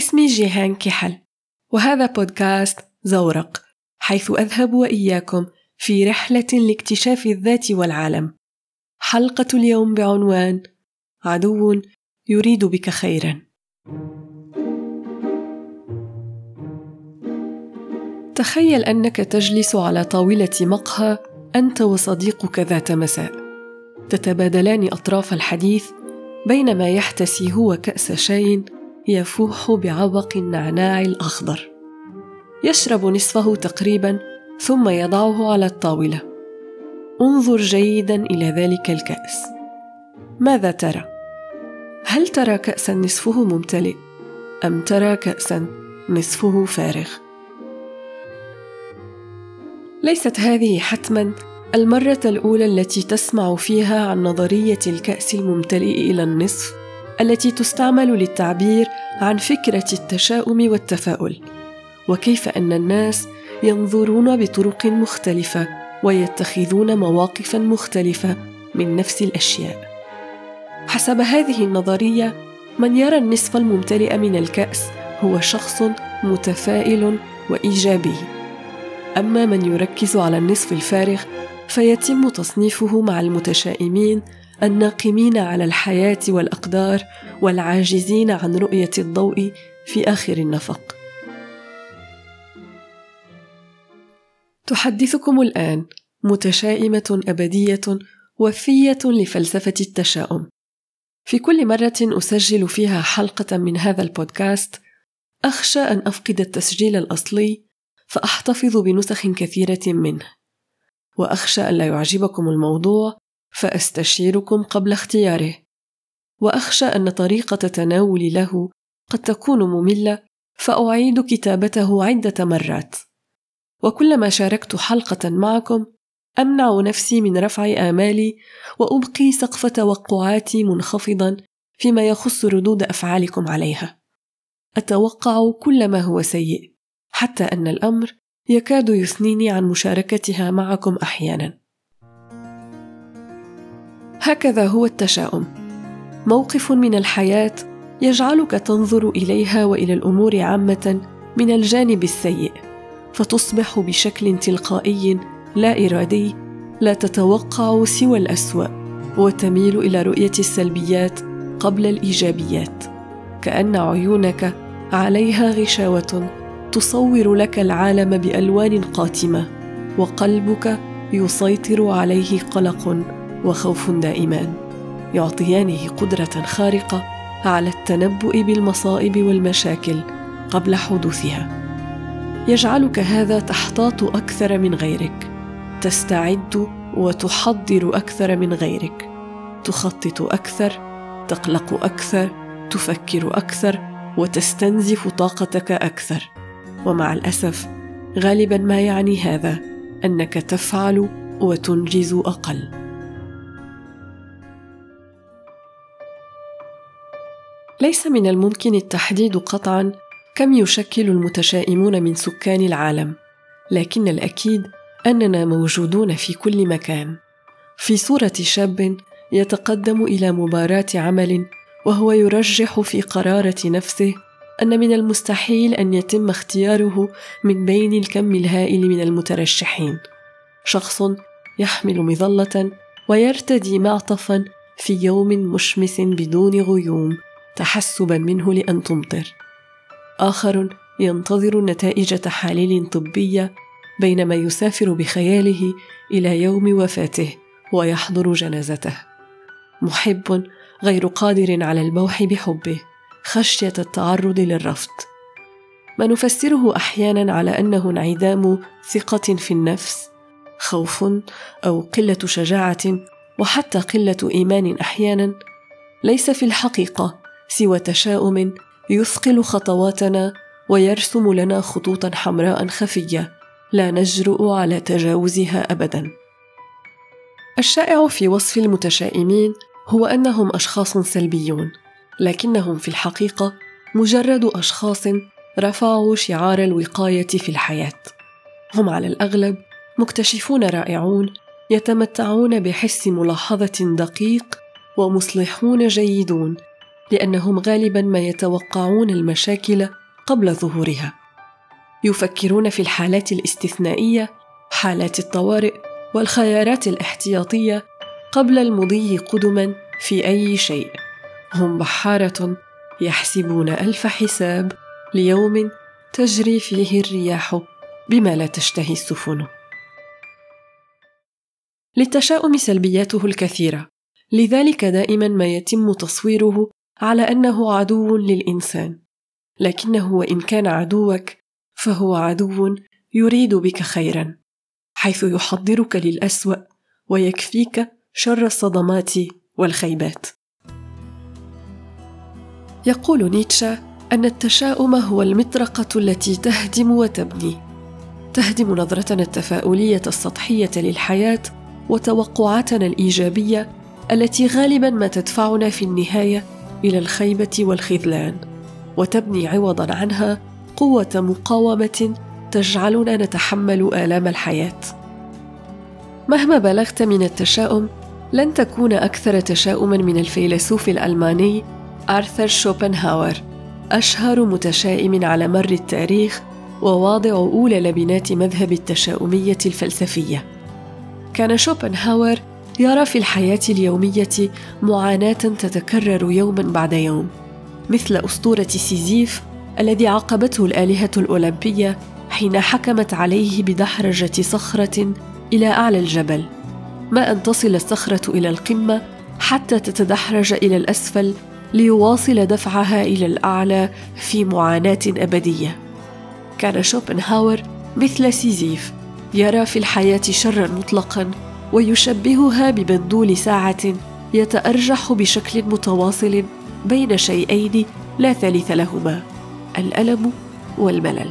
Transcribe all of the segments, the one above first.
اسمي جيهان كحل وهذا بودكاست زورق حيث أذهب وإياكم في رحلة لاكتشاف الذات والعالم. حلقة اليوم بعنوان عدو يريد بك خيرا. تخيل أنك تجلس على طاولة مقهى أنت وصديقك ذات مساء. تتبادلان أطراف الحديث بينما يحتسي هو كأس شاي يفوح بعبق النعناع الأخضر. يشرب نصفه تقريبا ثم يضعه على الطاولة. انظر جيدا إلى ذلك الكأس. ماذا ترى؟ هل ترى كأسا نصفه ممتلئ؟ أم ترى كأسا نصفه فارغ؟ ليست هذه حتما المرة الأولى التي تسمع فيها عن نظرية الكأس الممتلئ إلى النصف؟ التي تستعمل للتعبير عن فكرة التشاؤم والتفاؤل وكيف أن الناس ينظرون بطرق مختلفة ويتخذون مواقفا مختلفة من نفس الأشياء. حسب هذه النظرية من يرى النصف الممتلئ من الكأس هو شخص متفائل وإيجابي. أما من يركز على النصف الفارغ فيتم تصنيفه مع المتشائمين الناقمين على الحياة والأقدار والعاجزين عن رؤية الضوء في آخر النفق. تحدثكم الآن متشائمة أبدية وفيه لفلسفة التشاؤم. في كل مرة أسجل فيها حلقة من هذا البودكاست أخشى أن أفقد التسجيل الأصلي فأحتفظ بنسخ كثيرة منه. وأخشى الا يعجبكم الموضوع فأستشيركم قبل اختياره. وأخشى أن طريقة تناولي له قد تكون مملة فأعيد كتابته عدة مرات. وكلما شاركت حلقة معكم أمنع نفسي من رفع آمالي وأبقي سقف توقعاتي منخفضا فيما يخص ردود أفعالكم عليها. أتوقع كل ما هو سيء حتى أن الأمر يكاد يثنيني عن مشاركتها معكم أحيانا. هكذا هو التشاؤم. موقف من الحياة يجعلك تنظر إليها وإلى الأمور عامة من الجانب السيء فتصبح بشكل تلقائي لا إرادي لا تتوقع سوى الأسوأ وتميل إلى رؤية السلبيات قبل الإيجابيات. كأن عيونك عليها غشاوة تصور لك العالم بألوان قاتمة وقلبك يسيطر عليه قلق. وخوف دائمان يعطيانه قدرة خارقة على التنبؤ بالمصائب والمشاكل قبل حدوثها. يجعلك هذا تحتاط أكثر من غيرك تستعد وتحضر أكثر من غيرك تخطط أكثر تقلق أكثر تفكر أكثر وتستنزف طاقتك أكثر. ومع الأسف غالبا ما يعني هذا أنك تفعل وتنجز أقل. ليس من الممكن التحديد قطعا كم يشكل المتشائمون من سكان العالم لكن الأكيد أننا موجودون في كل مكان. في صورة شاب يتقدم إلى مباراة عمل وهو يرجح في قرارة نفسه أن من المستحيل أن يتم اختياره من بين الكم الهائل من المترشحين. شخص يحمل مظلة ويرتدي معطفا في يوم مشمس بدون غيوم. تحسبا منه لأن تمطر. آخر ينتظر نتائج تحاليل طبية بينما يسافر بخياله إلى يوم وفاته ويحضر جنازته. محب غير قادر على البوح بحبه. خشية التعرض للرفض. ما نفسره أحيانا على أنه انعدام ثقة في النفس خوف أو قلة شجاعة وحتى قلة إيمان أحيانا ليس في الحقيقة. سوى تشاؤم يثقل خطواتنا ويرسم لنا خطوطا حمراء خفية لا نجرؤ على تجاوزها ابدا. الشائع في وصف المتشائمين هو أنهم أشخاص سلبيون لكنهم في الحقيقة مجرد أشخاص رفعوا شعار الوقاية في الحياة. هم على الأغلب مكتشفون رائعون يتمتعون بحس ملاحظة دقيق ومصلحون جيدون لأنهم غالبا ما يتوقعون المشاكل قبل ظهورها. يفكرون في الحالات الاستثنائية حالات الطوارئ والخيارات الاحتياطية قبل المضي قدما في أي شيء. هم بحارة يحسبون ألف حساب ليوم تجري فيه الرياح بما لا تشتهي السفن. للتشاؤم سلبياته الكثيرة. لذلك دائما ما يتم تصويره على أنه عدو للإنسان. لكنه وإن كان عدوك فهو عدو يريد بك خيرا حيث يحضرك للأسوأ ويكفيك شر الصدمات والخيبات. يقول نيتشه أن التشاؤم هو المطرقة التي تهدم وتبني تهدم نظرتنا التفاؤلية السطحية للحياة وتوقعاتنا الإيجابية التي غالبا ما تدفعنا في النهاية إلى الخيبة والخذلان وتبني عوضا عنها قوة مقاومة تجعلنا نتحمل آلام الحياة. مهما بلغت من التشاؤم لن تكون أكثر تشاؤما من الفيلسوف الألماني آرثر شوبنهاور أشهر متشائم على مر التاريخ وواضع أولى لبنات مذهب التشاؤمية الفلسفية. كان شوبنهاور يرى في الحياة اليومية معاناة تتكرر يوما بعد يوم مثل أسطورة سيزيف الذي عاقبته الآلهة الأولمبية حين حكمت عليه بدحرجة صخرة إلى أعلى الجبل. ما أن تصل الصخرة إلى القمة حتى تتدحرج إلى الأسفل ليواصل دفعها إلى الأعلى في معاناة أبدية. كان شوبنهاور مثل سيزيف يرى في الحياة شرا مطلقا ويشبهها ببندول ساعة يتأرجح بشكل متواصل بين شيئين لا ثالث لهما الألم والملل.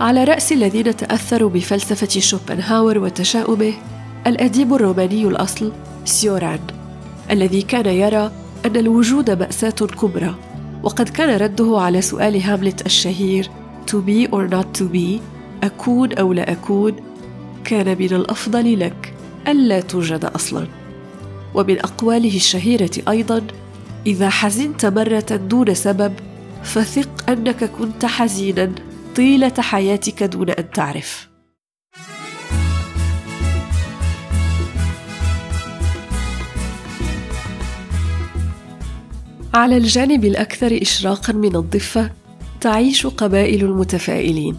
على رأس الذين تأثروا بفلسفة شوبنهاور وتشاؤمه الأديب الروماني الأصل سيوران الذي كان يرى أن الوجود مأساة كبرى وقد كان رده على سؤال هاملت الشهير to be or not to be أكون أو لا أكون؟ كان من الأفضل لك ألا توجد أصلا. ومن أقواله الشهيرة أيضا إذا حزنت مرة دون سبب فثق أنك كنت حزينا طيلة حياتك دون أن تعرف. على الجانب الأكثر اشراقا من الضفة تعيش قبائل المتفائلين.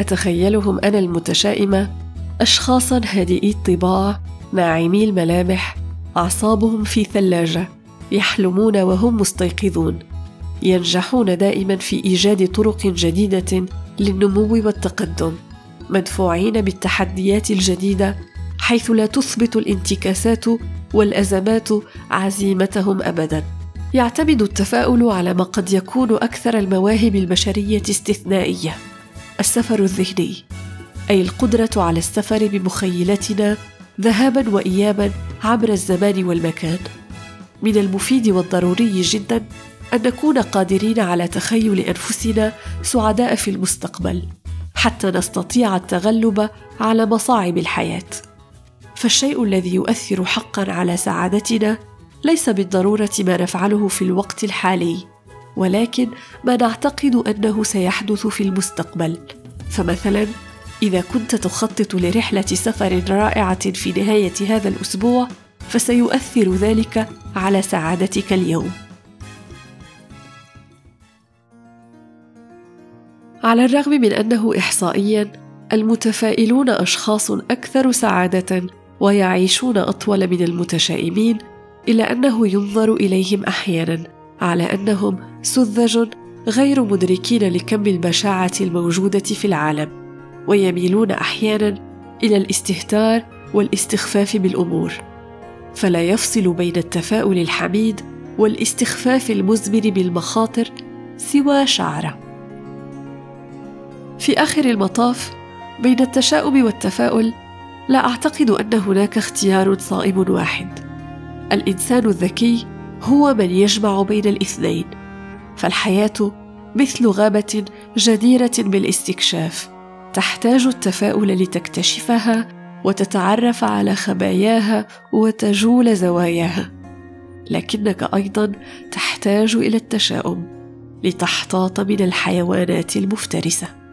أتخيلهم أنا المتشائمة؟ اشخاصا هادئي الطباع ناعمي الملامح أعصابهم في ثلاجة يحلمون وهم مستيقظون. ينجحون دائما في إيجاد طرق جديدة للنمو والتقدم مدفوعين بالتحديات الجديدة حيث لا تثبت الانتكاسات والأزمات عزيمتهم ابدا. يعتمد التفاؤل على ما قد يكون أكثر المواهب البشرية استثنائية. السفر الذهني. أي القدرة على السفر بمخيلتنا ذهابا وايابا عبر الزمان والمكان. من المفيد والضروري جدا أن نكون قادرين على تخيل أنفسنا سعداء في المستقبل حتى نستطيع التغلب على مصاعب الحياة. فالشيء الذي يؤثر حقا على سعادتنا ليس بالضرورة ما نفعله في الوقت الحالي ولكن ما نعتقد أنه سيحدث في المستقبل. فمثلا إذا كنت تخطط لرحلة سفر رائعة في نهاية هذا الأسبوع فسيؤثر ذلك على سعادتك اليوم. على الرغم من أنه احصائيا المتفائلون أشخاص أكثر سعادة ويعيشون أطول من المتشائمين إلا أنه ينظر إليهم أحيانا على أنهم سذج غير مدركين لكم البشاعة الموجودة في العالم. ويميلون أحيانا إلى الاستهتار والاستخفاف بالأمور فلا يفصل بين التفاؤل الحميد والاستخفاف المزمن بالمخاطر سوى شعره. في آخر المطاف بين التشاؤم والتفاؤل لا أعتقد أن هناك اختيار صائب واحد. الإنسان الذكي هو من يجمع بين الاثنين فالحياة مثل غابة جديرة بالاستكشاف. تحتاج التفاؤل لتكتشفها وتتعرف على خباياها وتجول زواياها. لكنك أيضا تحتاج إلى التشاؤم لتحتاط من الحيوانات المفترسة.